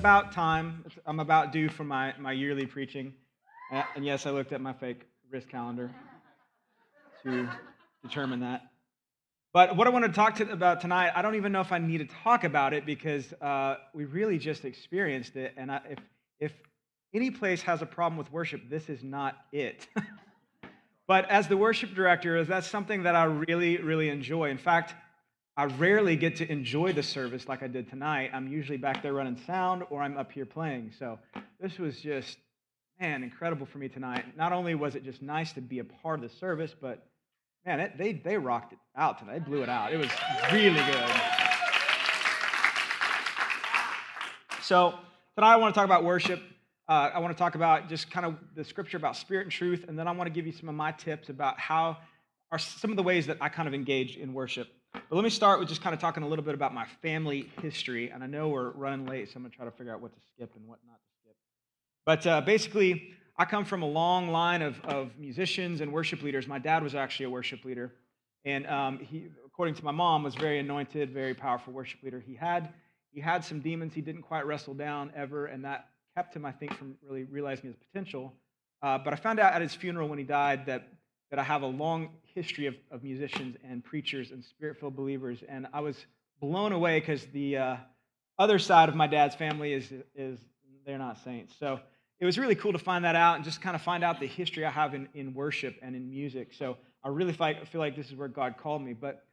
about time. I'm about due for my, my yearly preaching. And yes, I looked at my fake wrist calendar to determine that. But what I want to talk to, about tonight, I don't even know if I need to talk about it because uh, we really just experienced it. And I, if, if any place has a problem with worship, this is not it. but as the worship director, that's something that I really, really enjoy. In fact, I rarely get to enjoy the service like I did tonight. I'm usually back there running sound or I'm up here playing. So this was just, man, incredible for me tonight. Not only was it just nice to be a part of the service, but man, it, they, they rocked it out tonight. They blew it out. It was really good. So tonight I want to talk about worship. Uh, I want to talk about just kind of the scripture about spirit and truth, and then I want to give you some of my tips about how are some of the ways that I kind of engage in worship. But let me start with just kind of talking a little bit about my family history. And I know we're running late, so I'm going to try to figure out what to skip and what not to skip. But uh, basically, I come from a long line of, of musicians and worship leaders. My dad was actually a worship leader. And um, he, according to my mom, was very anointed, very powerful worship leader. He had, he had some demons he didn't quite wrestle down ever, and that kept him, I think, from really realizing his potential. Uh, but I found out at his funeral when he died that that I have a long history of, of musicians and preachers and spirit filled believers. And I was blown away because the uh, other side of my dad's family is, is they're not saints. So it was really cool to find that out and just kind of find out the history I have in, in worship and in music. So I really feel like this is where God called me. But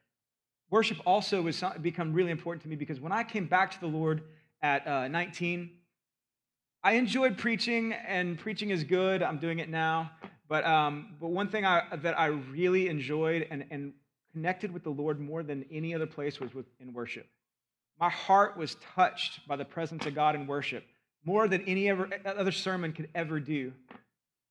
worship also has become really important to me because when I came back to the Lord at uh, 19, I enjoyed preaching, and preaching is good. I'm doing it now. But, um, but one thing I, that I really enjoyed and, and connected with the Lord more than any other place was in worship. My heart was touched by the presence of God in worship more than any ever, other sermon could ever do.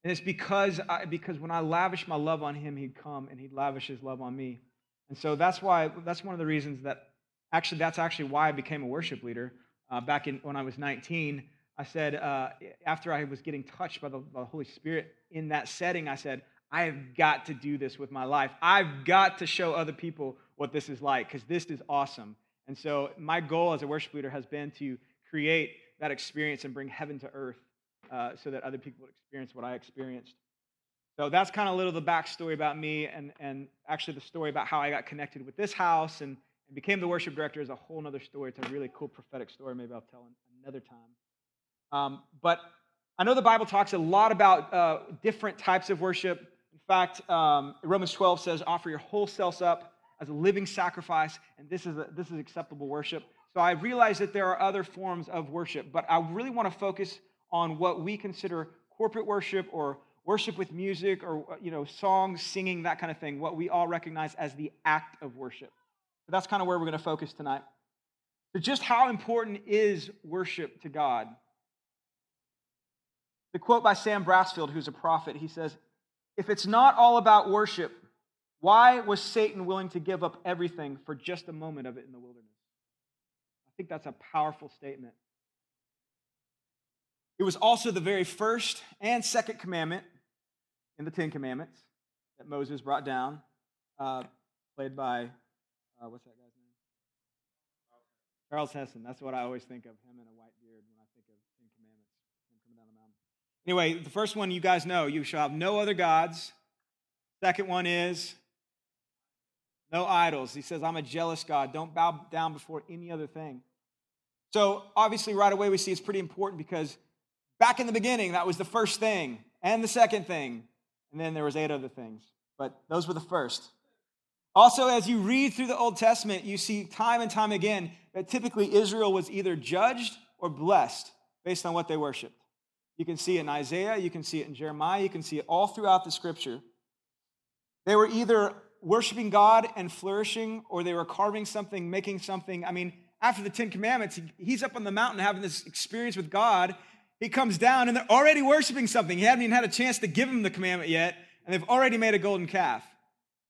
And it's because, I, because when I lavish my love on him, he'd come and he'd lavish his love on me. And so that's why, that's one of the reasons that, actually, that's actually why I became a worship leader uh, back in, when I was 19. I said, uh, after I was getting touched by the, by the Holy Spirit in that setting, I said, I have got to do this with my life. I've got to show other people what this is like because this is awesome. And so, my goal as a worship leader has been to create that experience and bring heaven to earth uh, so that other people would experience what I experienced. So, that's kind of a little the backstory about me and, and actually the story about how I got connected with this house and, and became the worship director is a whole other story. It's a really cool prophetic story. Maybe I'll tell another time. Um, but I know the Bible talks a lot about uh, different types of worship. In fact, um, Romans 12 says, offer your whole selves up as a living sacrifice, and this is, a, this is acceptable worship. So I realize that there are other forms of worship, but I really want to focus on what we consider corporate worship or worship with music or you know songs singing that kind of thing what we all recognize as the act of worship that's kind of where we're going to focus tonight but just how important is worship to god the quote by Sam Brassfield, who's a prophet, he says, If it's not all about worship, why was Satan willing to give up everything for just a moment of it in the wilderness? I think that's a powerful statement. It was also the very first and second commandment in the Ten Commandments that Moses brought down, uh, played by, uh, what's that guy's name? Charlton Heston. That's what I always think of, him in a white beard when I think of Ten Commandments, him coming down the mountain. Anyway, the first one you guys know you shall have no other gods. Second one is no idols. He says, I'm a jealous God. Don't bow down before any other thing. So, obviously, right away, we see it's pretty important because back in the beginning, that was the first thing and the second thing. And then there was eight other things. But those were the first. Also, as you read through the Old Testament, you see time and time again that typically Israel was either judged or blessed based on what they worshiped. You can see it in Isaiah, you can see it in Jeremiah, you can see it all throughout the scripture. They were either worshiping God and flourishing, or they were carving something, making something. I mean, after the Ten Commandments, he's up on the mountain having this experience with God. He comes down and they're already worshiping something. He hadn't even had a chance to give him the commandment yet, and they've already made a golden calf.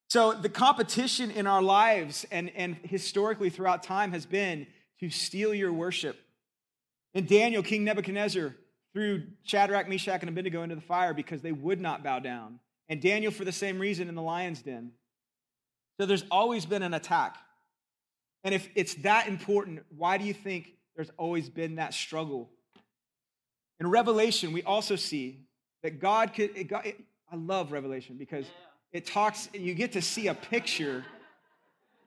So the competition in our lives and, and historically throughout time has been to steal your worship. In Daniel, King Nebuchadnezzar threw Shadrach, Meshach, and Abednego into the fire because they would not bow down. And Daniel, for the same reason, in the lion's den. So there's always been an attack. And if it's that important, why do you think there's always been that struggle In Revelation, we also see that God could, it, God, it, I love Revelation because it talks, you get to see a picture.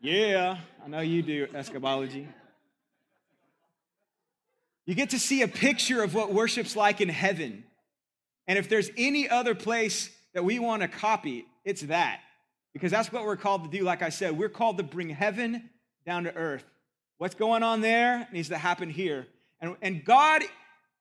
Yeah, I know you do, eschatology. You get to see a picture of what worship's like in heaven. And if there's any other place that we want to copy, it's that. Because that's what we're called to do. Like I said, we're called to bring heaven down to earth. What's going on there needs to happen here. And, and God,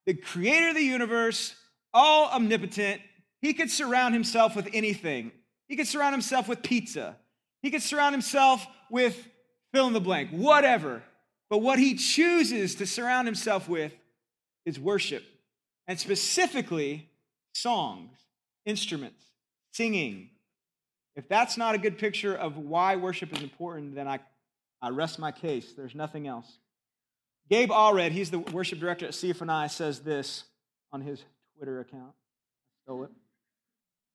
the creator of the universe, all omnipotent, he could surround himself with anything. He could surround himself with pizza. He could surround himself with fill in the blank, whatever. But what he chooses to surround himself with is worship, and specifically songs, instruments, singing. If that's not a good picture of why worship is important, then I, I rest my case. There's nothing else. Gabe Allred, he's the worship director at CFNI, says this on his Twitter account. I stole it.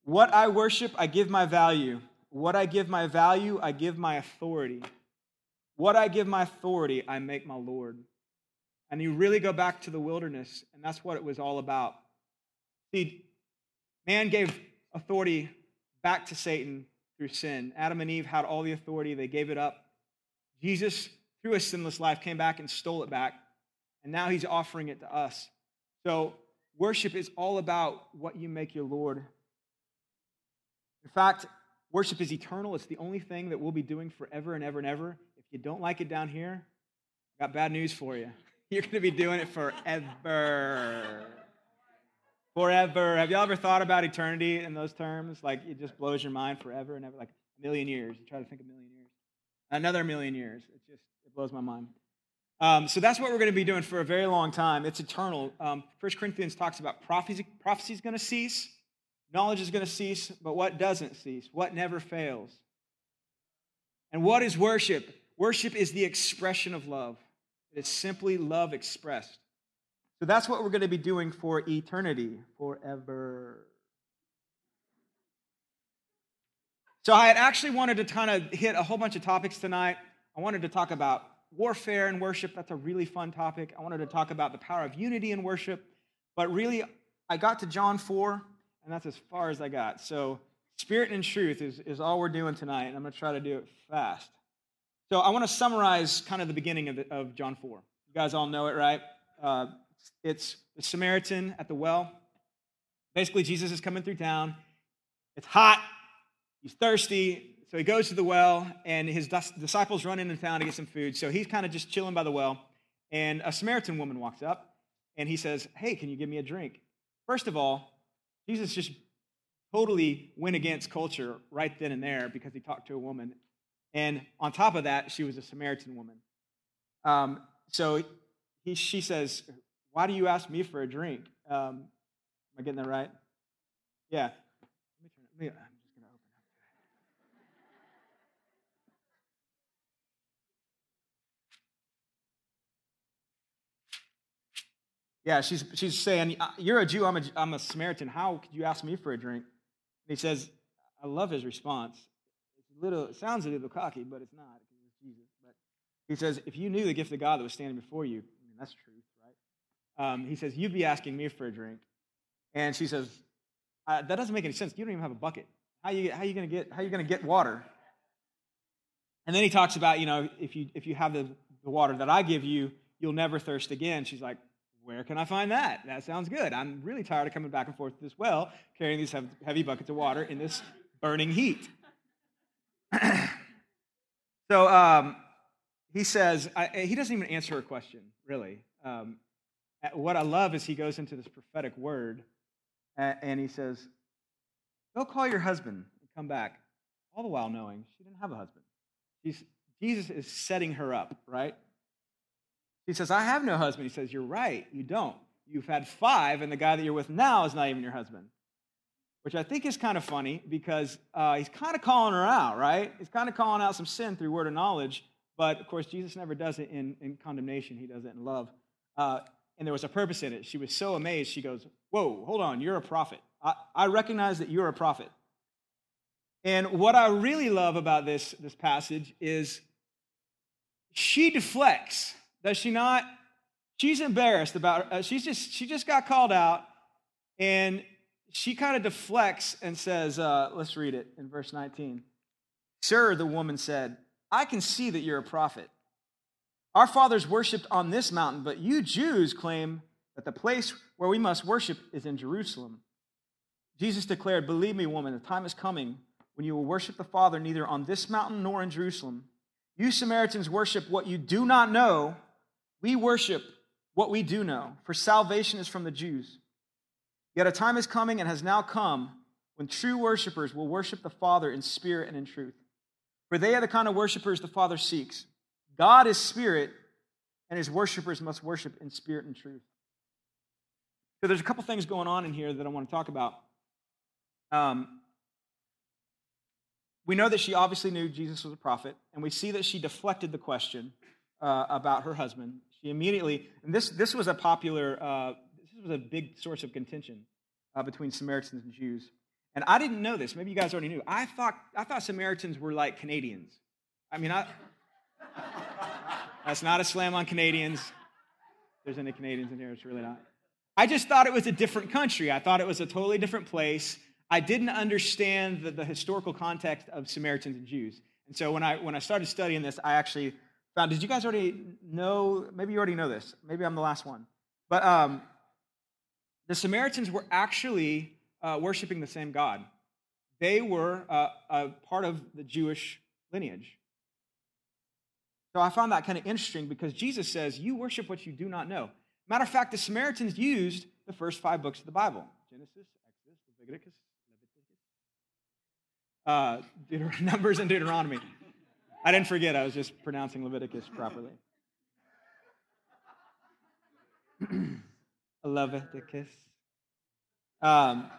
What I worship, I give my value. What I give my value, I give my authority. What I give my authority, I make my Lord. And you really go back to the wilderness, and that's what it was all about. See, man gave authority back to Satan through sin. Adam and Eve had all the authority, they gave it up. Jesus, through a sinless life, came back and stole it back, and now he's offering it to us. So, worship is all about what you make your Lord. In fact, worship is eternal. It's the only thing that we'll be doing forever and ever and ever. You don't like it down here, I got bad news for you. You're going to be doing it forever. Forever. Have y'all ever thought about eternity in those terms? Like it just blows your mind forever and ever, like a million years. You try to think a million years. Another million years. It just it blows my mind. Um, so that's what we're going to be doing for a very long time. It's eternal. Um, 1 Corinthians talks about prophecy. Prophecy is going to cease. Knowledge is going to cease, but what doesn't cease? What never fails? And what is worship? Worship is the expression of love. It's simply love expressed. So that's what we're going to be doing for eternity, forever. So I had actually wanted to kind of hit a whole bunch of topics tonight. I wanted to talk about warfare and worship. That's a really fun topic. I wanted to talk about the power of unity in worship. But really, I got to John 4, and that's as far as I got. So, spirit and truth is, is all we're doing tonight, and I'm going to try to do it fast. So, I want to summarize kind of the beginning of, the, of John 4. You guys all know it, right? Uh, it's the Samaritan at the well. Basically, Jesus is coming through town. It's hot. He's thirsty. So he goes to the well, and his disciples run into town to get some food. So he's kind of just chilling by the well. And a Samaritan woman walks up, and he says, Hey, can you give me a drink? First of all, Jesus just totally went against culture right then and there because he talked to a woman. And on top of that, she was a Samaritan woman. Um, so he, she says, Why do you ask me for a drink? Um, am I getting that right? Yeah. Let me turn, me, I'm just going to open. Yeah, she's, she's saying, uh, You're a Jew, I'm a, I'm a Samaritan. How could you ask me for a drink? And he says, I love his response. Little, it sounds a little cocky, but it's not because it's Jesus. But he says, If you knew the gift of God that was standing before you, I mean, that's truth, right? Um, he says, You'd be asking me for a drink. And she says, uh, That doesn't make any sense. You don't even have a bucket. How you, how you going to get, how you going to get water? And then he talks about, you know, if you, if you have the, the water that I give you, you'll never thirst again. She's like, where can I find that? That sounds good. I'm really tired of coming back and forth to this well, carrying these heavy buckets of water in this burning heat. so um, he says, I, he doesn't even answer her question, really. Um, what I love is he goes into this prophetic word and he says, Go call your husband and come back, all the while knowing she didn't have a husband. Jesus is setting her up, right? He says, I have no husband. He says, You're right, you don't. You've had five, and the guy that you're with now is not even your husband. Which I think is kind of funny because uh, he's kind of calling her out, right? He's kind of calling out some sin through word of knowledge. But of course, Jesus never does it in, in condemnation, he does it in love. Uh, and there was a purpose in it. She was so amazed, she goes, Whoa, hold on, you're a prophet. I, I recognize that you're a prophet. And what I really love about this, this passage is she deflects does she not? she's embarrassed about uh, she's just she just got called out and she kind of deflects and says uh, let's read it in verse 19 sir the woman said i can see that you're a prophet. Our fathers worshipped on this mountain but you jews claim that the place where we must worship is in jerusalem. Jesus declared believe me woman the time is coming when you will worship the father neither on this mountain nor in jerusalem. You samaritans worship what you do not know. We worship what we do know, for salvation is from the Jews. Yet a time is coming and has now come when true worshipers will worship the Father in spirit and in truth. For they are the kind of worshipers the Father seeks. God is spirit, and his worshipers must worship in spirit and truth. So there's a couple things going on in here that I want to talk about. Um, we know that she obviously knew Jesus was a prophet, and we see that she deflected the question uh, about her husband. She immediately, and this, this was a popular, uh, was a big source of contention uh, between Samaritans and Jews. And I didn't know this. Maybe you guys already knew. I thought, I thought Samaritans were like Canadians. I mean, I, that's not a slam on Canadians. If there's any Canadians in here, it's really not. I just thought it was a different country. I thought it was a totally different place. I didn't understand the, the historical context of Samaritans and Jews. And so when I, when I started studying this, I actually found. Did you guys already know? Maybe you already know this. Maybe I'm the last one. But um, the Samaritans were actually uh, worshiping the same God. They were uh, a part of the Jewish lineage. So I found that kind of interesting because Jesus says, You worship what you do not know. Matter of fact, the Samaritans used the first five books of the Bible Genesis, Exodus, Leviticus, uh, Numbers, and Deuteronomy. I didn't forget, I was just pronouncing Leviticus properly. Leviticus. Um,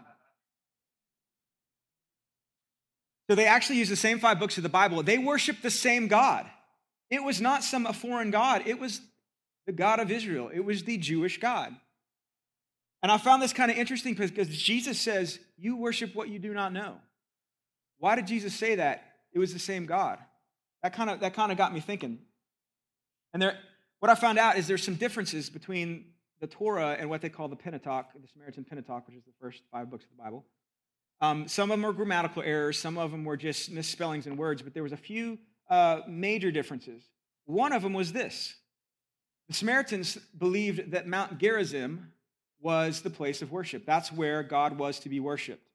so they actually use the same five books of the Bible. They worship the same God. It was not some foreign God, it was the God of Israel, it was the Jewish God. And I found this kind of interesting because Jesus says, You worship what you do not know. Why did Jesus say that? It was the same God. That kind of that kind of got me thinking. And there, what I found out is there's some differences between the Torah and what they call the Pentateuch, the Samaritan Pentateuch, which is the first five books of the Bible. Um, some of them were grammatical errors, some of them were just misspellings in words, but there was a few uh, major differences. One of them was this: the Samaritans believed that Mount Gerizim was the place of worship. That's where God was to be worshipped.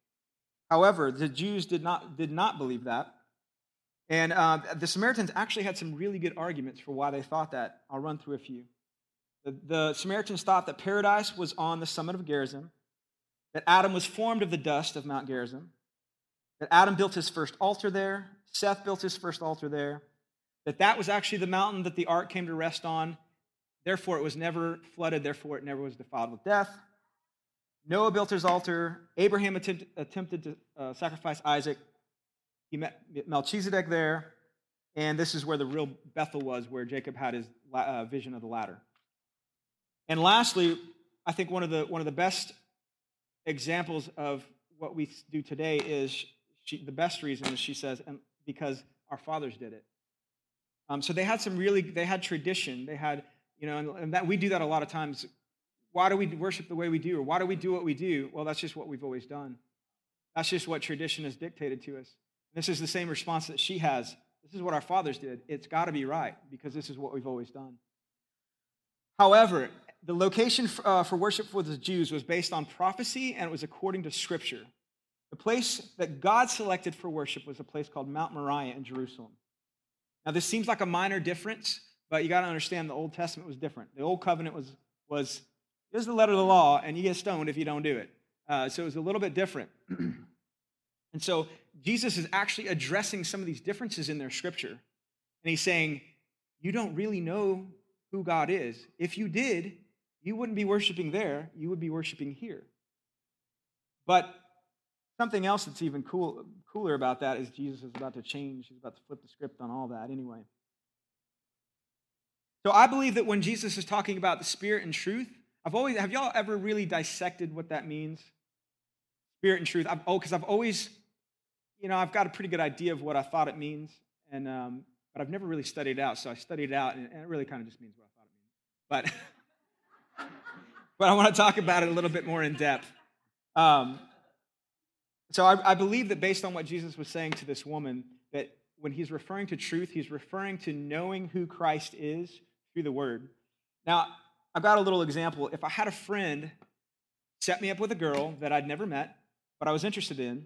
However, the Jews did not, did not believe that. And uh, the Samaritans actually had some really good arguments for why they thought that. I'll run through a few. The, the Samaritans thought that paradise was on the summit of Gerizim, that Adam was formed of the dust of Mount Gerizim, that Adam built his first altar there, Seth built his first altar there, that that was actually the mountain that the ark came to rest on. Therefore, it was never flooded, therefore, it never was defiled with death. Noah built his altar. Abraham attempt, attempted to uh, sacrifice Isaac. He met Melchizedek there, and this is where the real Bethel was, where Jacob had his uh, vision of the ladder. And lastly, I think one of the, one of the best examples of what we do today is she, the best reason is she says, and because our fathers did it. Um, so they had some really, they had tradition. They had, you know, and, and that we do that a lot of times. Why do we worship the way we do, or why do we do what we do? Well, that's just what we've always done. That's just what tradition has dictated to us. This is the same response that she has. This is what our fathers did. It's got to be right because this is what we've always done. However, the location for, uh, for worship for the Jews was based on prophecy and it was according to Scripture. The place that God selected for worship was a place called Mount Moriah in Jerusalem. Now, this seems like a minor difference, but you got to understand the Old Testament was different. The Old Covenant was, was here's the letter of the law, and you get stoned if you don't do it. Uh, so it was a little bit different. and so Jesus is actually addressing some of these differences in their scripture. And he's saying, You don't really know who God is. If you did, you wouldn't be worshiping there, you would be worshiping here. But something else that's even cool, cooler about that is Jesus is about to change. He's about to flip the script on all that anyway. So I believe that when Jesus is talking about the spirit and truth, I've always have y'all ever really dissected what that means? Spirit and truth. I've, oh, because I've always you know, I've got a pretty good idea of what I thought it means, and um, but I've never really studied it out. So I studied it out, and, and it really kind of just means what I thought it means. But but I want to talk about it a little bit more in depth. Um, so I, I believe that based on what Jesus was saying to this woman, that when he's referring to truth, he's referring to knowing who Christ is through the word. Now, I've got a little example. If I had a friend set me up with a girl that I'd never met, but I was interested in,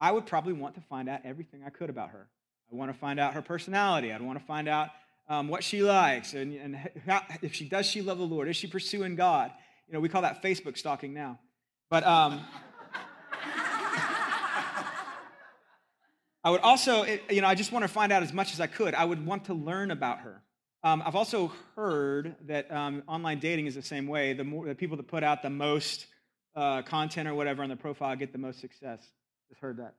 I would probably want to find out everything I could about her. I want to find out her personality. I'd want to find out um, what she likes and, and how, if she does she love the Lord. Is she pursuing God? You know, we call that Facebook stalking now. But um, I would also, you know, I just want to find out as much as I could. I would want to learn about her. Um, I've also heard that um, online dating is the same way. The, more, the people that put out the most uh, content or whatever on their profile get the most success. Just heard that.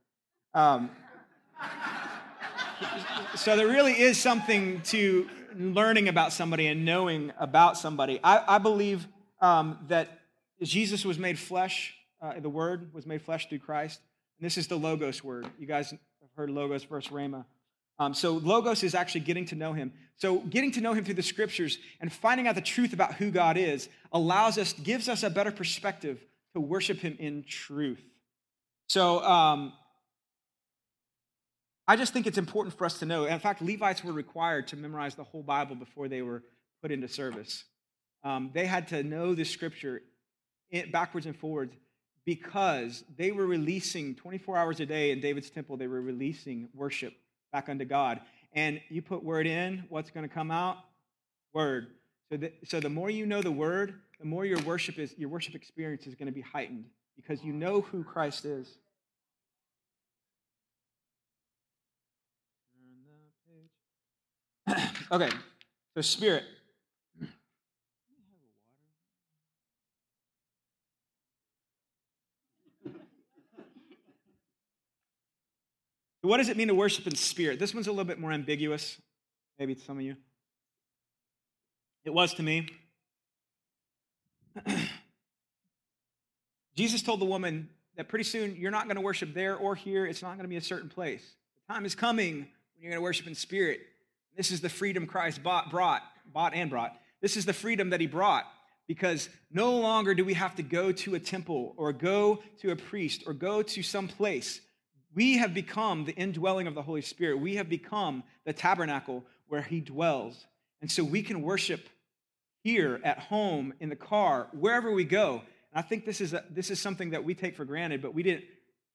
So there really is something to learning about somebody and knowing about somebody. I, I believe um, that Jesus was made flesh. Uh, the Word was made flesh through Christ. And this is the Logos word. You guys have heard Logos versus Rhema. Um, so Logos is actually getting to know Him. So getting to know Him through the Scriptures and finding out the truth about who God is allows us, gives us a better perspective to worship Him in truth. So um, I just think it's important for us to know. In fact, Levites were required to memorize the whole Bible before they were put into service. Um, they had to know the Scripture backwards and forwards because they were releasing 24 hours a day in David's temple, they were releasing worship back unto God. And you put word in, what's going to come out? Word. So, the, so the more you know the word, the more your worship is your worship experience is going to be heightened because you know who Christ is. Okay, so spirit. What does it mean to worship in spirit? This one's a little bit more ambiguous, maybe to some of you. It was to me. Jesus told the woman that pretty soon you're not going to worship there or here. It's not going to be a certain place. The time is coming when you're going to worship in spirit. This is the freedom Christ bought, brought, bought and brought. This is the freedom that he brought because no longer do we have to go to a temple or go to a priest or go to some place. We have become the indwelling of the Holy Spirit. We have become the tabernacle where he dwells. And so we can worship here, at home, in the car, wherever we go. And I think this is, a, this is something that we take for granted, but we didn't.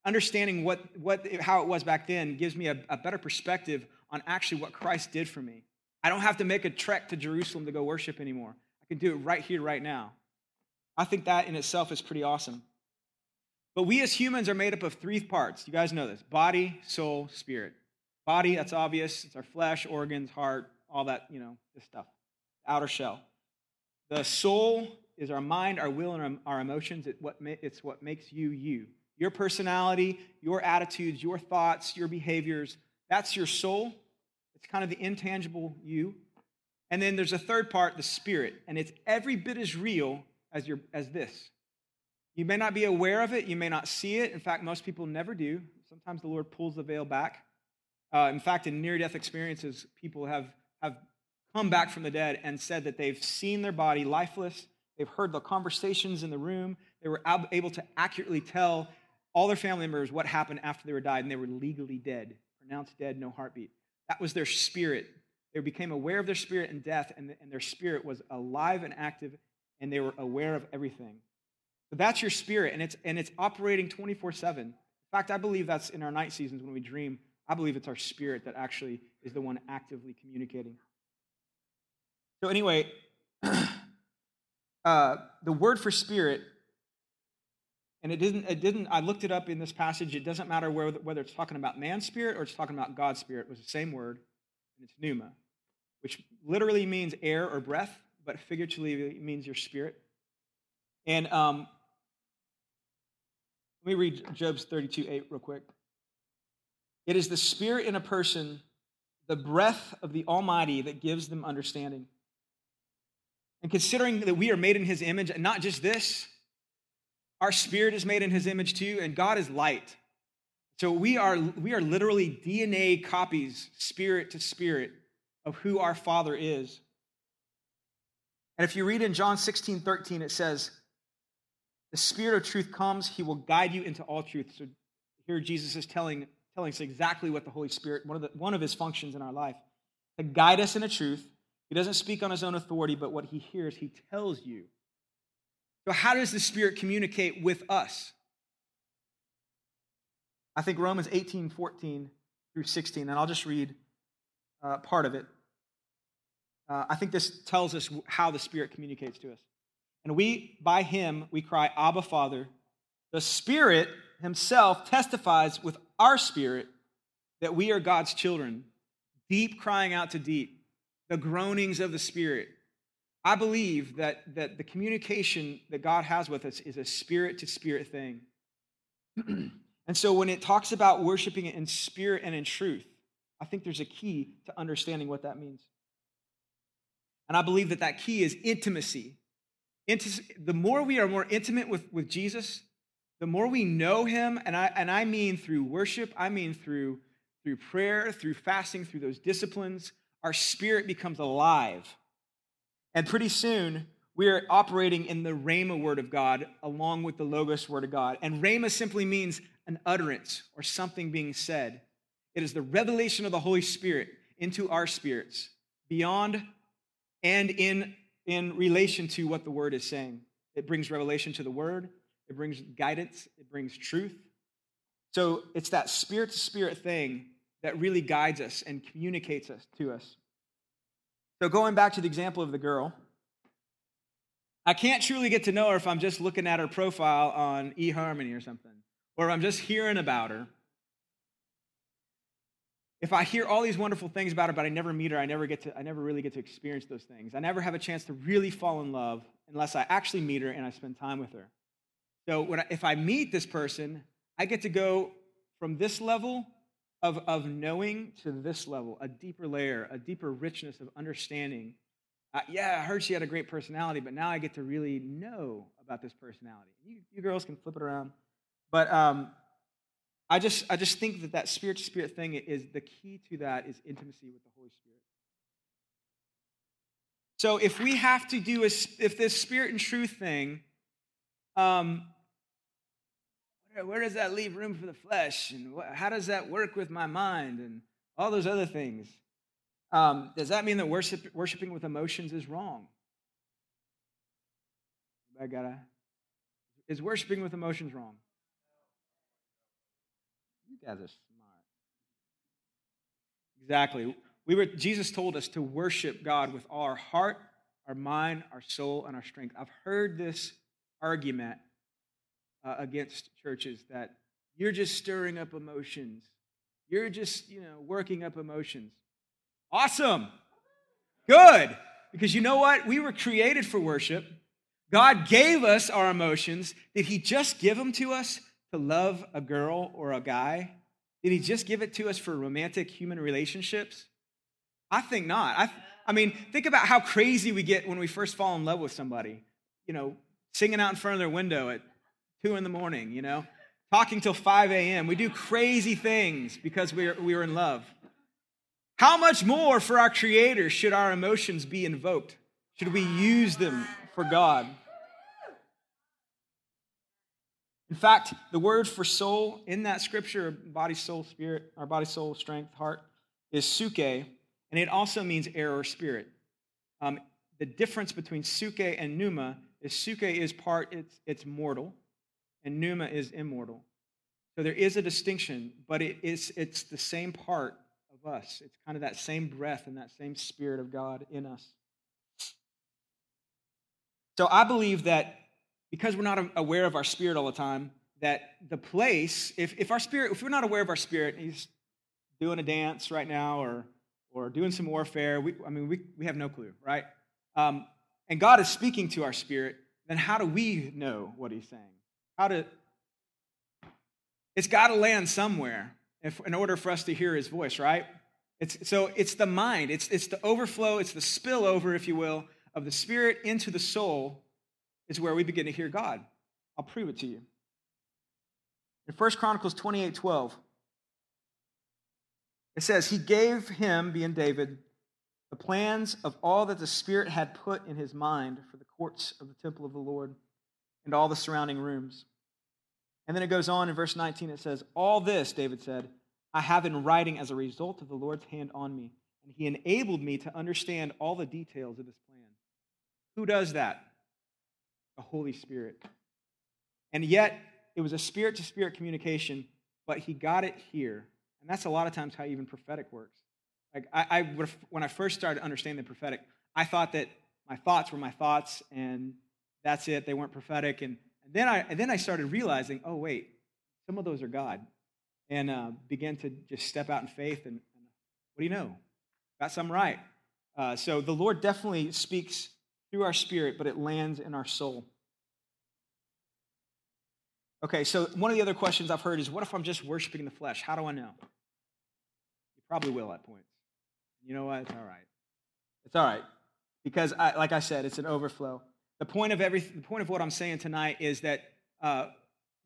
Understanding what, what, how it was back then gives me a, a better perspective on actually what Christ did for me. I don't have to make a trek to Jerusalem to go worship anymore. I can do it right here, right now. I think that in itself is pretty awesome. But we as humans are made up of three parts. You guys know this body, soul, spirit. Body, that's obvious. It's our flesh, organs, heart, all that, you know, this stuff. Outer shell. The soul is our mind, our will, and our emotions. It's what makes you you. Your personality, your attitudes, your thoughts, your behaviors, that's your soul. It's kind of the intangible you. And then there's a third part, the spirit, and it's every bit as real as, your, as this. You may not be aware of it, you may not see it. In fact, most people never do. Sometimes the Lord pulls the veil back. Uh, in fact, in near death experiences, people have, have come back from the dead and said that they've seen their body lifeless, they've heard the conversations in the room, they were able to accurately tell all their family members what happened after they were died, and they were legally dead pronounced dead, no heartbeat. That was their spirit. They became aware of their spirit in death, and, and their spirit was alive and active, and they were aware of everything. So that's your spirit, and it's, and it's operating 24 7. In fact, I believe that's in our night seasons when we dream. I believe it's our spirit that actually is the one actively communicating. So, anyway, uh, the word for spirit and it didn't, it didn't, I looked it up in this passage. It doesn't matter whether, whether it's talking about man's spirit or it's talking about God's spirit. It was the same word, and it's pneuma, which literally means air or breath, but figuratively means your spirit. And um, let me read Job's 32 8 real quick. It is the spirit in a person, the breath of the Almighty, that gives them understanding. And considering that we are made in his image, and not just this, our spirit is made in his image too, and God is light. So we are, we are literally DNA copies, spirit to spirit, of who our Father is. And if you read in John 16, 13, it says, The Spirit of truth comes, he will guide you into all truth. So here Jesus is telling, telling us exactly what the Holy Spirit, one of, the, one of his functions in our life, to guide us into truth. He doesn't speak on his own authority, but what he hears, he tells you. So, how does the Spirit communicate with us? I think Romans 18, 14 through 16, and I'll just read uh, part of it. Uh, I think this tells us how the Spirit communicates to us. And we, by Him, we cry, Abba, Father. The Spirit Himself testifies with our spirit that we are God's children, deep crying out to deep, the groanings of the Spirit. I believe that, that the communication that God has with us is a spirit to spirit thing. and so when it talks about worshiping in spirit and in truth, I think there's a key to understanding what that means. And I believe that that key is intimacy. the more we are more intimate with, with Jesus, the more we know him, and I, and I mean through worship, I mean through, through prayer, through fasting, through those disciplines, our spirit becomes alive. And pretty soon, we are operating in the Rhema word of God along with the Logos word of God. And Rhema simply means an utterance or something being said. It is the revelation of the Holy Spirit into our spirits beyond and in, in relation to what the word is saying. It brings revelation to the word, it brings guidance, it brings truth. So it's that spirit to spirit thing that really guides us and communicates us to us. So going back to the example of the girl, I can't truly get to know her if I'm just looking at her profile on eHarmony or something, or if I'm just hearing about her if I hear all these wonderful things about her, but I never meet her, I never get to, I never really get to experience those things. I never have a chance to really fall in love unless I actually meet her and I spend time with her. So I, if I meet this person, I get to go from this level of, of knowing to this level, a deeper layer, a deeper richness of understanding. Uh, yeah, I heard she had a great personality, but now I get to really know about this personality. You, you girls can flip it around. But um, I just, I just think that that spirit to spirit thing is the key to that is intimacy with the Holy Spirit. So if we have to do a, if this spirit and truth thing, um, where, does that leave room for the flesh, and how does that work with my mind, and all those other things? Um, does that mean that worship, worshiping with emotions is wrong? I gotta. Is worshiping with emotions wrong? You guys are smart. Exactly. We were, Jesus told us to worship God with our heart, our mind, our soul, and our strength. I've heard this argument uh, against churches that you're just stirring up emotions. You're just, you know, working up emotions. Awesome. Good. Because you know what? We were created for worship. God gave us our emotions. Did He just give them to us to love a girl or a guy? Did he just give it to us for romantic human relationships? I think not. I, I mean, think about how crazy we get when we first fall in love with somebody. You know, singing out in front of their window at two in the morning, you know, talking till 5 a.m. We do crazy things because we're, we're in love. How much more for our Creator should our emotions be invoked? Should we use them for God? In fact, the word for soul in that scripture, body, soul, spirit, our body, soul, strength, heart, is suke, and it also means air or spirit. Um, the difference between suke and pneuma is suke is part, it's, it's mortal, and pneuma is immortal. So there is a distinction, but it is, it's the same part of us. It's kind of that same breath and that same spirit of God in us. So I believe that because we're not aware of our spirit all the time, that the place, if, if our spirit, if we're not aware of our spirit, he's doing a dance right now or, or doing some warfare, we, I mean, we, we have no clue, right? Um, and God is speaking to our spirit, then how do we know what he's saying? How to, it's got to land somewhere if, in order for us to hear his voice, right? It's, so it's the mind, it's, it's the overflow, it's the spillover, if you will, of the spirit into the soul is where we begin to hear God. I'll prove it to you. In 1 Chronicles 28 12, it says, He gave him, being David, the plans of all that the Spirit had put in his mind for the courts of the temple of the Lord and all the surrounding rooms. And then it goes on in verse 19, it says, All this, David said, I have in writing as a result of the Lord's hand on me, and he enabled me to understand all the details of his plan. Who does that? The Holy Spirit. And yet, it was a spirit to spirit communication, but he got it here. And that's a lot of times how even prophetic works. Like, I, I when I first started understanding the prophetic, I thought that my thoughts were my thoughts, and that's it. They weren't prophetic. And, and then I and then I started realizing, oh wait, some of those are God, and uh, began to just step out in faith. And, and what do you know? Got some right. Uh, so the Lord definitely speaks through our spirit, but it lands in our soul. Okay, so one of the other questions I've heard is what if I'm just worshiping the flesh? How do I know? You probably will at points. You know what? It's all right. It's all right. Because, I, like I said, it's an overflow. The point of, every, the point of what I'm saying tonight is that uh,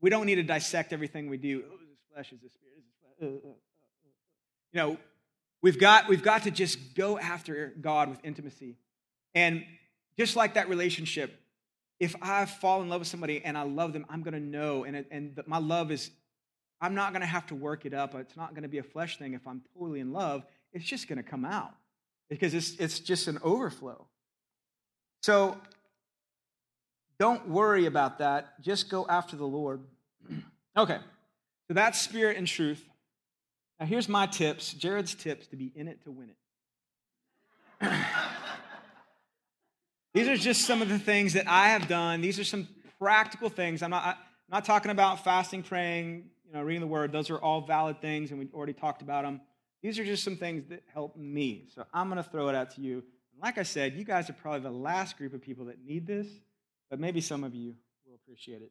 we don't need to dissect everything we do. Oh, is this flesh? Is this spirit? Is this flesh? Uh, uh, uh, you know, we've got, we've got to just go after God with intimacy. And just like that relationship, if I fall in love with somebody and I love them, I'm going to know. And, and my love is, I'm not going to have to work it up. It's not going to be a flesh thing. If I'm totally in love, it's just going to come out because it's, it's just an overflow. So don't worry about that. Just go after the Lord. okay, so that's spirit and truth. Now, here's my tips Jared's tips to be in it to win it. These are just some of the things that I have done. These are some practical things. I'm not, I'm not talking about fasting, praying, you know, reading the word. Those are all valid things, and we already talked about them. These are just some things that help me. So I'm going to throw it out to you. And like I said, you guys are probably the last group of people that need this, but maybe some of you will appreciate it.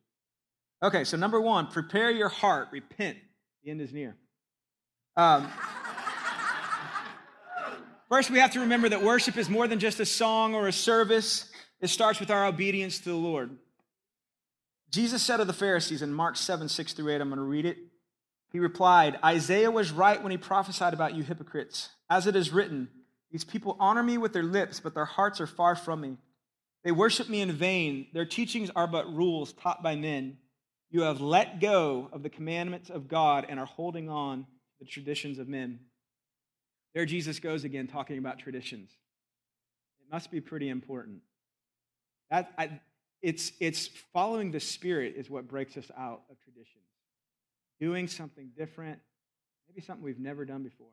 Okay, so number one, prepare your heart, repent. The end is near. Um, First, we have to remember that worship is more than just a song or a service, it starts with our obedience to the Lord. Jesus said of the Pharisees in Mark 7 6 through 8, I'm going to read it. He replied, Isaiah was right when he prophesied about you hypocrites. As it is written, These people honor me with their lips, but their hearts are far from me. They worship me in vain. Their teachings are but rules taught by men. You have let go of the commandments of God and are holding on to the traditions of men. There Jesus goes again talking about traditions. It must be pretty important. That, I, it's, it's following the Spirit is what breaks us out of traditions. Doing something different, maybe something we've never done before.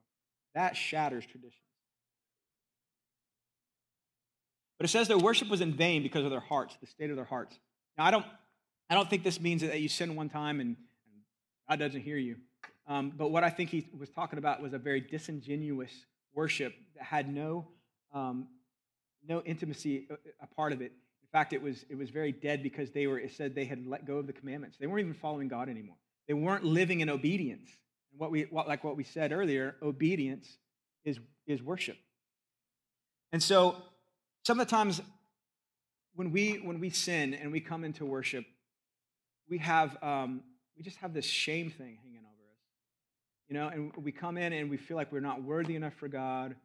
That shatters traditions. But it says their worship was in vain because of their hearts, the state of their hearts. Now, I don't, I don't think this means that you sin one time and, and God doesn't hear you. Um, but what I think he was talking about was a very disingenuous worship that had no, um, no intimacy a, a part of it. In fact, it was, it was very dead because they were, it said they had let go of the commandments. They weren't even following God anymore. They weren't living in obedience. And what we, what, like what we said earlier, obedience is, is worship. And so some of the times when we, when we sin and we come into worship, we have, um, we just have this shame thing hanging over us, you know, and we come in and we feel like we're not worthy enough for God.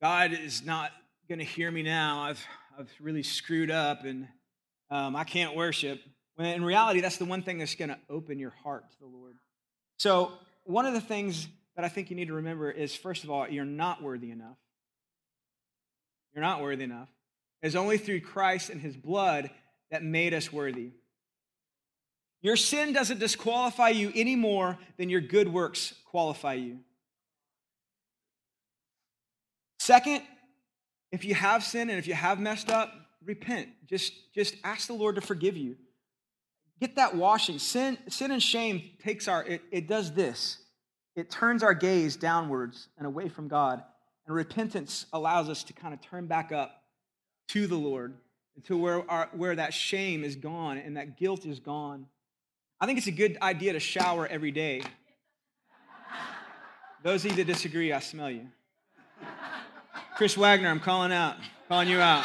God is not going to hear me now. I've, I've really screwed up and um, I can't worship. When in reality, that's the one thing that's going to open your heart to the Lord. So, one of the things that I think you need to remember is first of all, you're not worthy enough. You're not worthy enough. It's only through Christ and his blood that made us worthy. Your sin doesn't disqualify you any more than your good works qualify you. Second, if you have sinned and if you have messed up, repent. Just, just ask the Lord to forgive you. Get that washing. Sin, sin and shame takes our, it, it does this. It turns our gaze downwards and away from God. And repentance allows us to kind of turn back up to the Lord, to where, our, where that shame is gone and that guilt is gone. I think it's a good idea to shower every day. Those of you that disagree, I smell you. Chris Wagner, I'm calling out, calling you out.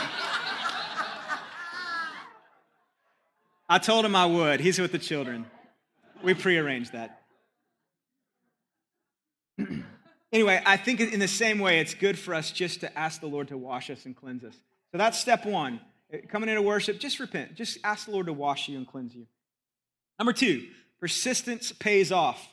I told him I would. He's with the children. We prearranged that. anyway, I think in the same way, it's good for us just to ask the Lord to wash us and cleanse us. So that's step one. Uh, coming into worship, just repent. Just ask the Lord to wash you and cleanse you. Number two, persistence pays off.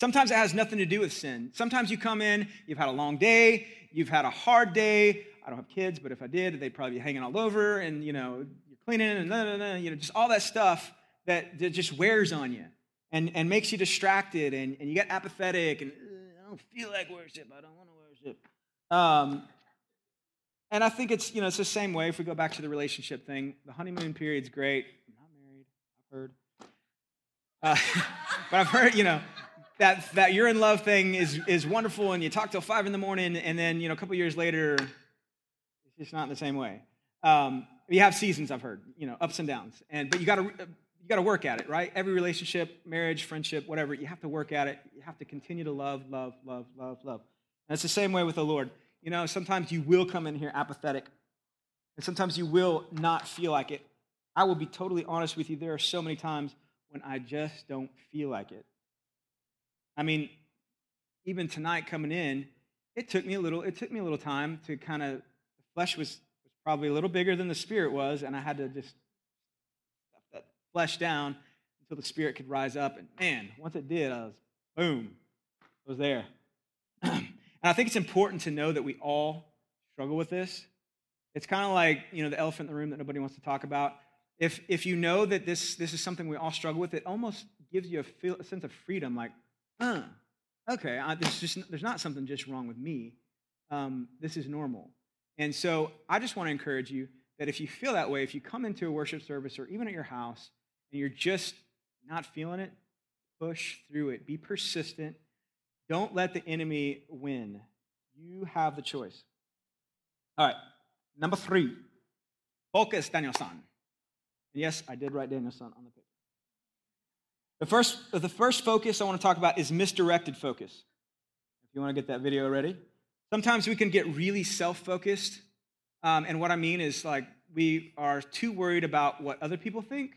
Sometimes it has nothing to do with sin. Sometimes you come in, you've had a long day, you've had a hard day. I don't have kids, but if I did, they'd probably be hanging all over, and you know, you're cleaning and nah, nah, nah, you know, just all that stuff that, that just wears on you and, and makes you distracted, and, and you get apathetic, and don't feel like worship. I don't want to worship. Um, and I think it's you know it's the same way if we go back to the relationship thing. The honeymoon period's great. I'm not married. I've heard. Uh, but I've heard, you know, that, that you're in love thing is, is wonderful and you talk till five in the morning and then, you know, a couple years later, it's just not in the same way. Um, you have seasons, I've heard, you know, ups and downs. And, but you got to, got to work at it, right? Every relationship, marriage, friendship, whatever, you have to work at it. You have to continue to love, love, love, love, love. And it's the same way with the Lord. You know, sometimes you will come in here apathetic, and sometimes you will not feel like it. I will be totally honest with you. There are so many times when I just don't feel like it. I mean, even tonight coming in, it took me a little, it took me a little time to kind of, the flesh was, was probably a little bigger than the spirit was, and I had to just flesh down until the spirit could rise up. And man, once it did, I was, boom, I was there. and I think it's important to know that we all struggle with this. It's kind of like, you know, the elephant in the room that nobody wants to talk about. If, if you know that this, this is something we all struggle with, it almost gives you a, feel, a sense of freedom like, uh, okay, I, just, there's not something just wrong with me. Um, this is normal. And so I just want to encourage you that if you feel that way, if you come into a worship service or even at your house and you're just not feeling it, push through it. Be persistent. Don't let the enemy win. You have the choice. All right, number three, focus, Daniel san. Yes, I did write Daniel-san on the paper. The first, the first focus I want to talk about is misdirected focus. If you want to get that video ready. Sometimes we can get really self focused. Um, and what I mean is like we are too worried about what other people think.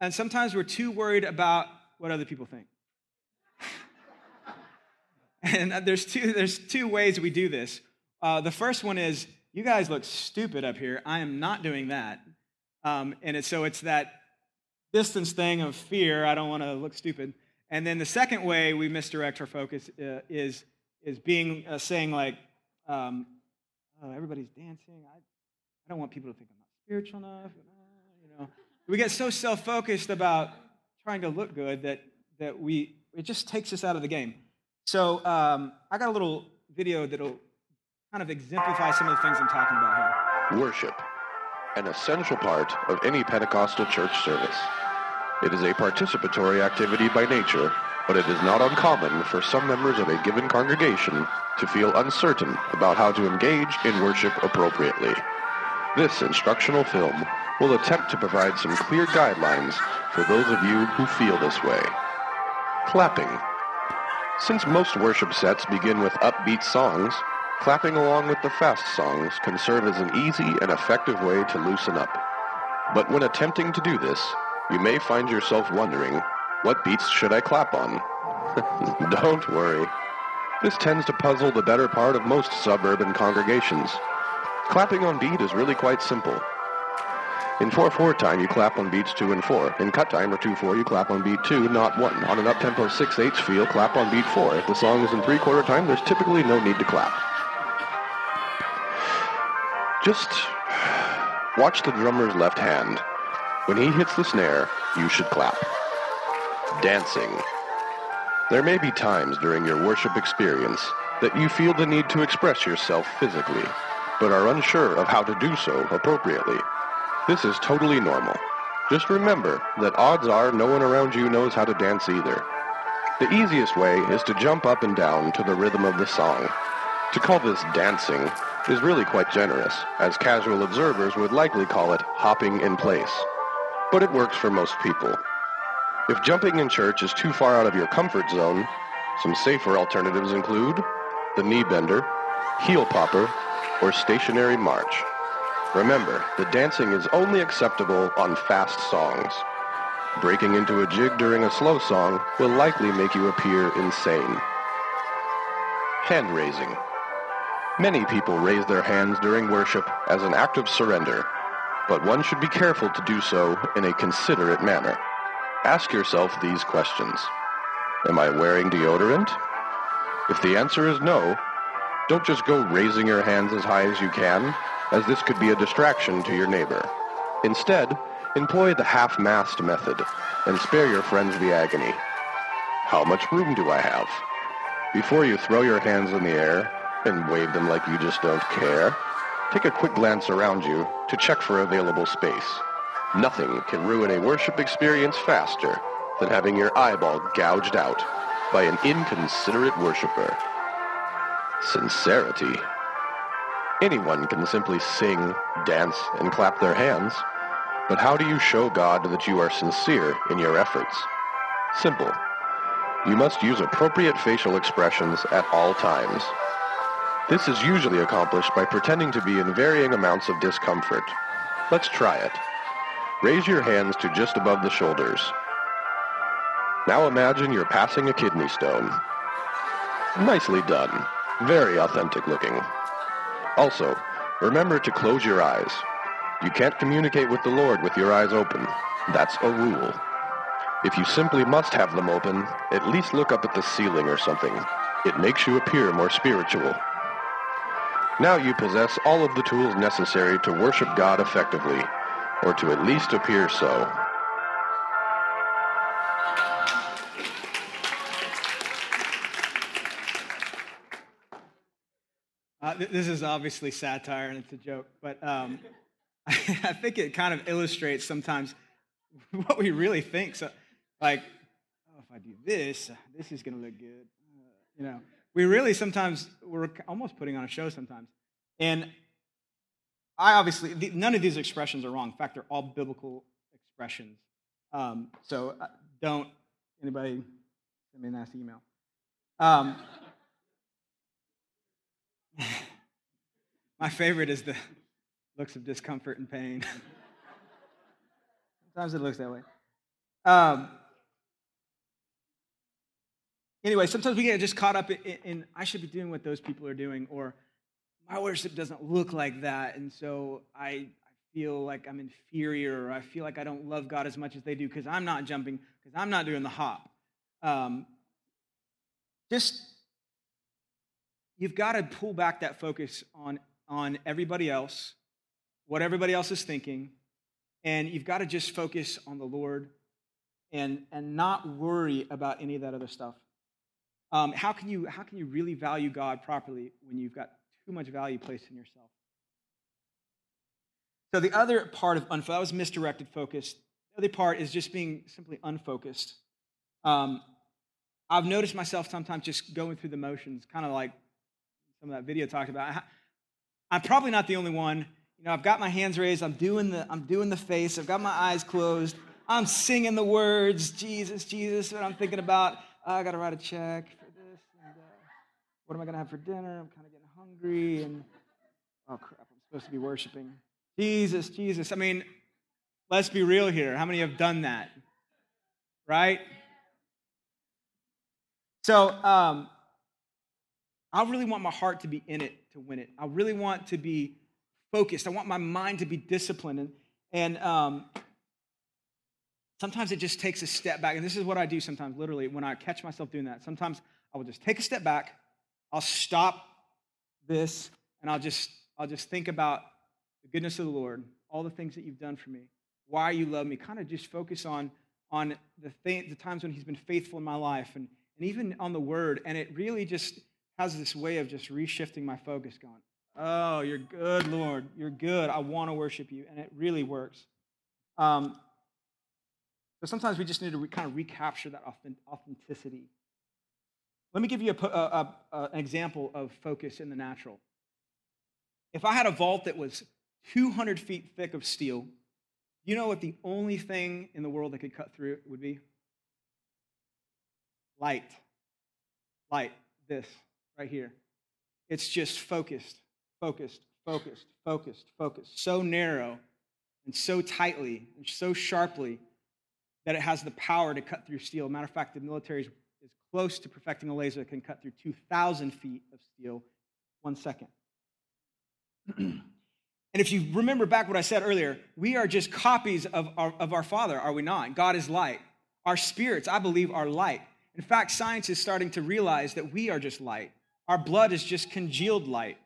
And sometimes we're too worried about what other people think. and there's two, there's two ways we do this. Uh, the first one is you guys look stupid up here. I am not doing that. Um, and so it's that distance thing of fear. I don't want to look stupid. And then the second way we misdirect our focus uh, is, is being uh, saying, like, um, oh, everybody's dancing. I, I don't want people to think I'm not spiritual enough. We get so self focused about trying to look good that, that we, it just takes us out of the game. So um, I got a little video that'll kind of exemplify some of the things I'm talking about here. Worship an essential part of any Pentecostal church service. It is a participatory activity by nature, but it is not uncommon for some members of a given congregation to feel uncertain about how to engage in worship appropriately. This instructional film will attempt to provide some clear guidelines for those of you who feel this way. Clapping. Since most worship sets begin with upbeat songs, Clapping along with the fast songs can serve as an easy and effective way to loosen up. But when attempting to do this, you may find yourself wondering, what beats should I clap on? Don't worry. This tends to puzzle the better part of most suburban congregations. Clapping on beat is really quite simple. In 4-4 time, you clap on beats 2 and 4. In cut time or 2-4, you clap on beat 2, not 1. On an up-tempo 6-8 feel, clap on beat 4. If the song is in 3-quarter time, there's typically no need to clap. Just watch the drummer's left hand. When he hits the snare, you should clap. Dancing. There may be times during your worship experience that you feel the need to express yourself physically, but are unsure of how to do so appropriately. This is totally normal. Just remember that odds are no one around you knows how to dance either. The easiest way is to jump up and down to the rhythm of the song. To call this dancing is really quite generous, as casual observers would likely call it hopping in place. But it works for most people. If jumping in church is too far out of your comfort zone, some safer alternatives include the knee bender, heel popper, or stationary march. Remember, the dancing is only acceptable on fast songs. Breaking into a jig during a slow song will likely make you appear insane. hand raising. Many people raise their hands during worship as an act of surrender, but one should be careful to do so in a considerate manner. Ask yourself these questions. Am I wearing deodorant? If the answer is no, don't just go raising your hands as high as you can, as this could be a distraction to your neighbor. Instead, employ the half-mast method and spare your friends the agony. How much room do I have? Before you throw your hands in the air and wave them like you just don't care, take a quick glance around you to check for available space. Nothing can ruin a worship experience faster than having your eyeball gouged out by an inconsiderate worshiper. Sincerity. Anyone can simply sing, dance, and clap their hands, but how do you show God that you are sincere in your efforts? Simple. You must use appropriate facial expressions at all times. This is usually accomplished by pretending to be in varying amounts of discomfort. Let's try it. Raise your hands to just above the shoulders. Now imagine you're passing a kidney stone. Nicely done. Very authentic looking. Also, remember to close your eyes. You can't communicate with the Lord with your eyes open. That's a rule. If you simply must have them open, at least look up at the ceiling or something. It makes you appear more spiritual. Now you possess all of the tools necessary to worship God effectively or to at least appear so. This is obviously satire and it's a joke, but um, I think it kind of illustrates sometimes what we really think. So, like, oh, if I do this, this is going to look good. Uh, you know, we really sometimes we're almost putting on a show sometimes, and I obviously, none of these expressions are wrong. In fact, they're all biblical expressions. Um, so uh, don't anybody send me a nasty email. Um, my favorite is the looks of discomfort and pain. Sometimes it looks that way. Um, anyway, sometimes we get just caught up in, in, I should be doing what those people are doing, or my worship doesn't look like that, and so I, I feel like I'm inferior, or I feel like I don't love God as much as they do because I'm not jumping, because I'm not doing the hop. Um, just, you've got to pull back that focus on, on everybody else, what everybody else is thinking, and you've got to just focus on the Lord and, and not worry about any of that other stuff. Um, how, can you, how can you really value God properly when you've got too much value placed in yourself. So the other part of unfocused, that was misdirected focus. The other part is just being simply unfocused. Um, I've noticed myself sometimes just going through the motions, kind of like some of that video talked about. I'm probably not the only one. You know, I've got my hands raised. I'm doing the I'm doing the face. I've got my eyes closed. I'm singing the words, Jesus, Jesus. What I'm thinking about, oh, I got to write a check for this. And, uh, what am I going to have for dinner? I'm kind of getting hungry and, oh crap, I'm supposed to be worshiping. Jesus, Jesus. I mean, let's be real here. How many have done that? Right? So, um, I really want my heart to be in it to win it. I really want to be focused. I want my mind to be disciplined. And, and um, sometimes it just takes a step back. And this is what I do sometimes, literally, when I catch myself doing that. Sometimes I will just take a step back. I'll stop this and I'll just I'll just think about the goodness of the Lord, all the things that you've done for me, why you love me. Kind of just focus on on the th- the times when He's been faithful in my life, and and even on the Word. And it really just has this way of just reshifting my focus, going, "Oh, you're good, Lord. You're good. I want to worship you," and it really works. Um, so sometimes we just need to re- kind of recapture that authenticity let me give you a, a, a, an example of focus in the natural. If I had a vault that was 200 feet thick of steel, you know what the only thing in the world that could cut through it would be? Light. Light. This right here. It's just focused, focused, focused, focused, focused. So narrow and so tightly and so sharply that it has the power to cut through steel. Matter of fact, the military is close to perfecting a laser that can cut through 2,000 feet of steel one second. and if you remember back what I said earlier, we are just copies of our, of our Father, are we not? God is light. Our spirits, I believe, are light. In fact, science is starting to realize that we are just light. Our blood is just congealed light.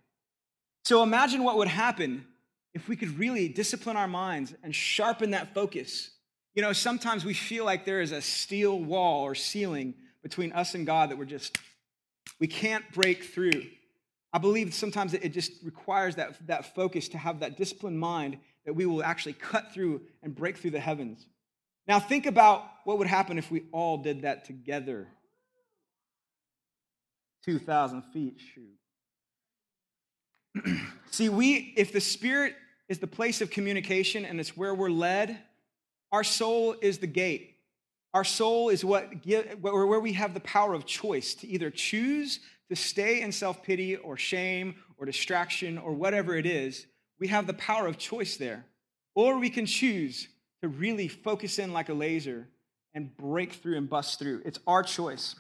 So imagine what would happen if we could really discipline our minds and sharpen that focus. You know, sometimes we feel like there is a steel wall or ceiling between us and God that we're just, we can't break through. I believe sometimes it just requires that, that focus to have that disciplined mind that we will actually cut through and break through the heavens. Now, think about what would happen if we all did that together. 2,000 feet, shoot. See, we, if the Spirit is the place of communication and it's where we're led, our soul is the gate. Our soul is what where we have the power of choice to either choose to stay in self pity or shame or distraction or whatever it is. We have the power of choice there. Or we can choose to really focus in like a laser and break through and bust through. It's our choice.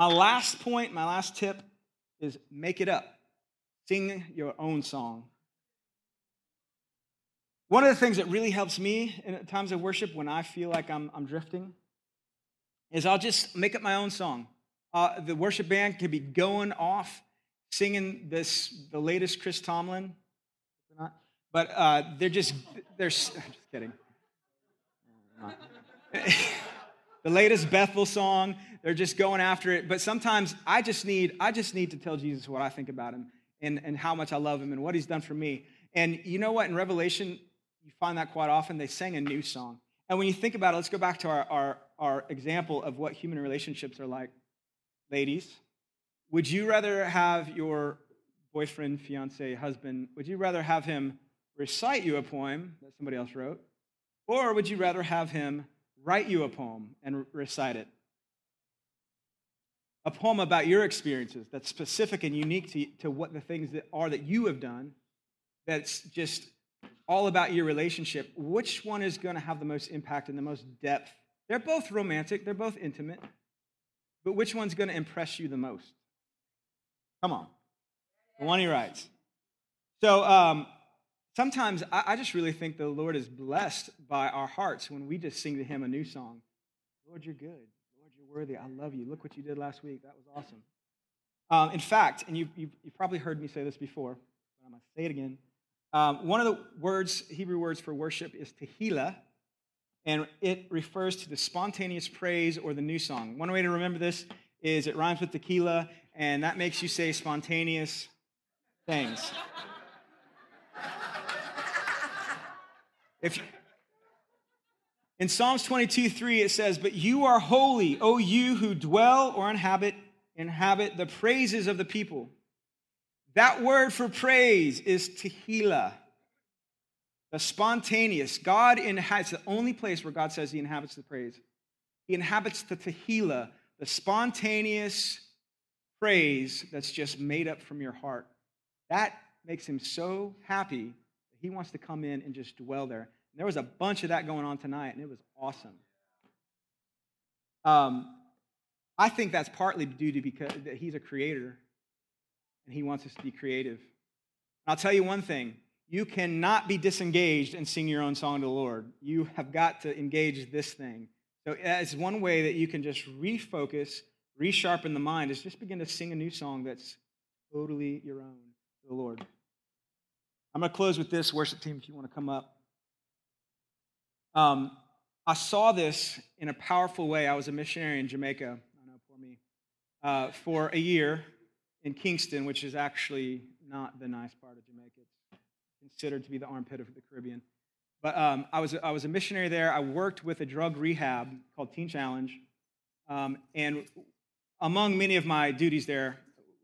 My last point, my last tip is make it up. Sing your own song. One of the things that really helps me in times of worship when I feel like I'm, I'm drifting is I'll just make up my own song. Uh, the worship band could be going off singing this the latest Chris Tomlin but uh, they're just, they're, just kidding. the latest Bethel song, they're just going after it. But sometimes I just need, I just need to tell Jesus what I think about him and, and how much I love him and what he's done for me. And you know what? In Revelation, you find that quite often. They sang a new song. And when you think about it, let's go back to our, our, our example of what human relationships are like. Ladies, would you rather have your boyfriend, fiance, husband, would you rather have him recite you a poem that somebody else wrote? Or would you rather have him write you a poem and recite it? A poem about your experiences that's specific and unique to, to what the things that are that you have done, that's just all about your relationship. Which one is going to have the most impact and the most depth? They're both romantic, they're both intimate, but which one's going to impress you the most? Come on. The one he writes. So, um, Sometimes I, I just really think the Lord is blessed by our hearts when we just sing to Him a new song. Lord, you're good. Worthy. I love you. Look what you did last week. That was awesome. Um, in fact, and you, you, you've probably heard me say this before, but I'm going to say it again. Um, one of the words, Hebrew words for worship is tehillah, and it refers to the spontaneous praise or the new song. One way to remember this is it rhymes with tequila, and that makes you say spontaneous things. If in Psalms 22, 3, it says, But you are holy, O you who dwell or inhabit, inhabit the praises of the people. That word for praise is tehillah, the spontaneous. God inhabits the only place where God says he inhabits the praise. He inhabits the tehillah, the spontaneous praise that's just made up from your heart. That makes him so happy that he wants to come in and just dwell there. There was a bunch of that going on tonight, and it was awesome. Um, I think that's partly due to because that he's a creator, and he wants us to be creative. I'll tell you one thing: you cannot be disengaged and sing your own song to the Lord. You have got to engage this thing. So that's one way that you can just refocus, resharpen the mind. Is just begin to sing a new song that's totally your own to the Lord. I'm going to close with this, worship team, if you want to come up. Um, I saw this in a powerful way. I was a missionary in Jamaica, I know, me, uh, for a year in Kingston, which is actually not the nice part of Jamaica. It's considered to be the armpit of the Caribbean. But um, I, was, I was a missionary there. I worked with a drug rehab called Teen Challenge. Um, and among many of my duties there,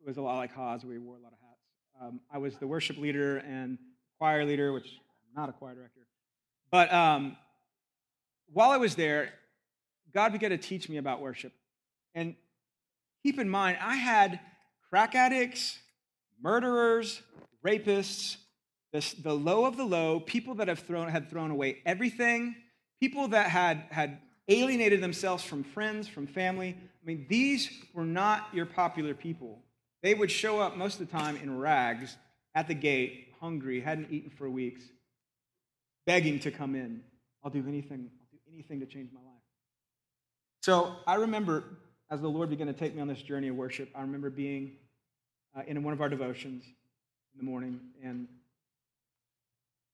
was a lot like Haas. We wore a lot of hats. um, I was the worship leader and choir leader, which I'm not a choir director. But um, while I was there, God began to teach me about worship. And keep in mind, I had crack addicts, murderers, rapists, the, the low of the low, people that have thrown, had thrown away everything, people that had, had alienated themselves from friends, from family. I mean, these were not your popular people. They would show up most of the time in rags at the gate, hungry, hadn't eaten for weeks, begging to come in. I'll do anything, anything to change my life. So I remember as the Lord began to take me on this journey of worship, I remember being uh, in one of our devotions in the morning, and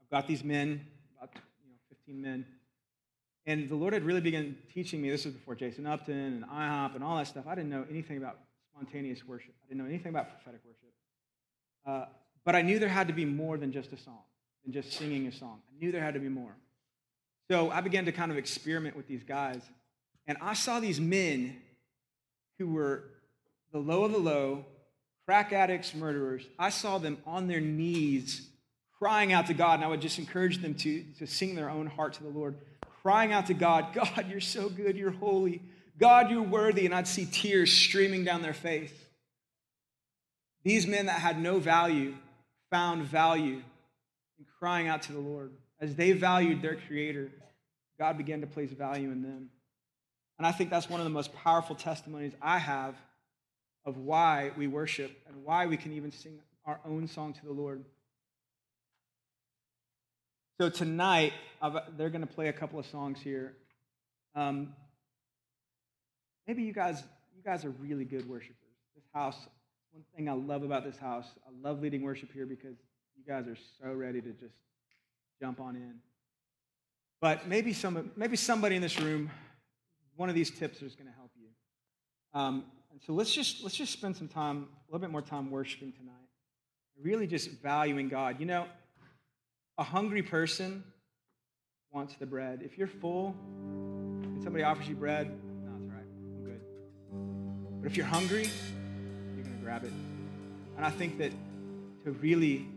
I've got these men, about you know, 15 men, and the Lord had really begun teaching me. This was before Jason Upton and IHOP and all that stuff. I didn't know anything about spontaneous worship. I didn't know anything about prophetic worship. Uh, but I knew there had to be more than just a song, than just singing a song. I knew there had to be more. So I began to kind of experiment with these guys. And I saw these men who were the low of the low, crack addicts, murderers. I saw them on their knees crying out to God. And I would just encourage them to, to sing their own heart to the Lord, crying out to God, God, you're so good, you're holy. God, you're worthy. And I'd see tears streaming down their face. These men that had no value found value in crying out to the Lord. As they valued their Creator, God began to place value in them. And I think that's one of the most powerful testimonies I have of why we worship and why we can even sing our own song to the Lord. So tonight, they're going to play a couple of songs here. Um, maybe you guys, you guys are really good worshipers. This house, one thing I love about this house, I love leading worship here because you guys are so ready to just jump on in. But maybe some, maybe somebody in this room, one of these tips is going to help you. Um, and so let's just let's just spend some time, a little bit more time worshiping tonight. Really just valuing God. You know, a hungry person wants the bread. If you're full and somebody offers you bread, no, it's all right. I'm good. But if you're hungry, you're going to grab it. And I think that to really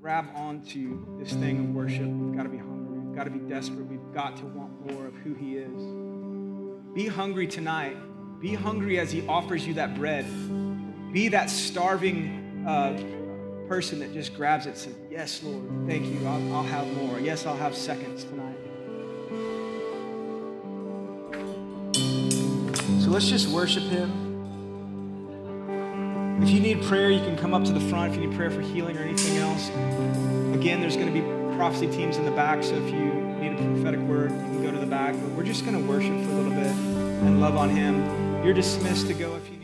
grab onto this thing of worship, we've got to be hungry. We've got to be desperate. We've got to want more of who He is. Be hungry tonight. Be hungry as He offers you that bread. Be that starving uh, person that just grabs it and says, Yes, Lord, thank you. I'll, I'll have more. Yes, I'll have seconds tonight. So let's just worship Him. If you need prayer, you can come up to the front if you need prayer for healing or anything else. Again, there's going to be prophecy teams in the back, so if you need a prophetic word, you can go to the back. But we're just going to worship for a little bit and love on Him. You're dismissed to go if you